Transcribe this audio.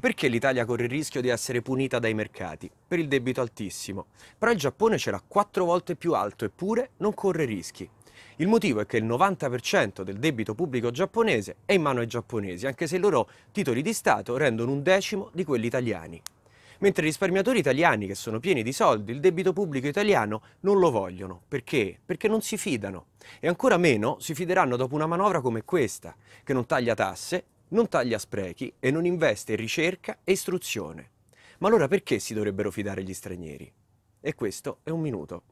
Perché l'Italia corre il rischio di essere punita dai mercati? Per il debito altissimo. Però il Giappone ce l'ha quattro volte più alto eppure non corre rischi. Il motivo è che il 90% del debito pubblico giapponese è in mano ai giapponesi, anche se i loro titoli di Stato rendono un decimo di quelli italiani. Mentre i risparmiatori italiani, che sono pieni di soldi, il debito pubblico italiano non lo vogliono. Perché? Perché non si fidano. E ancora meno si fideranno dopo una manovra come questa, che non taglia tasse, non taglia sprechi e non investe in ricerca e istruzione. Ma allora perché si dovrebbero fidare gli stranieri? E questo è un minuto.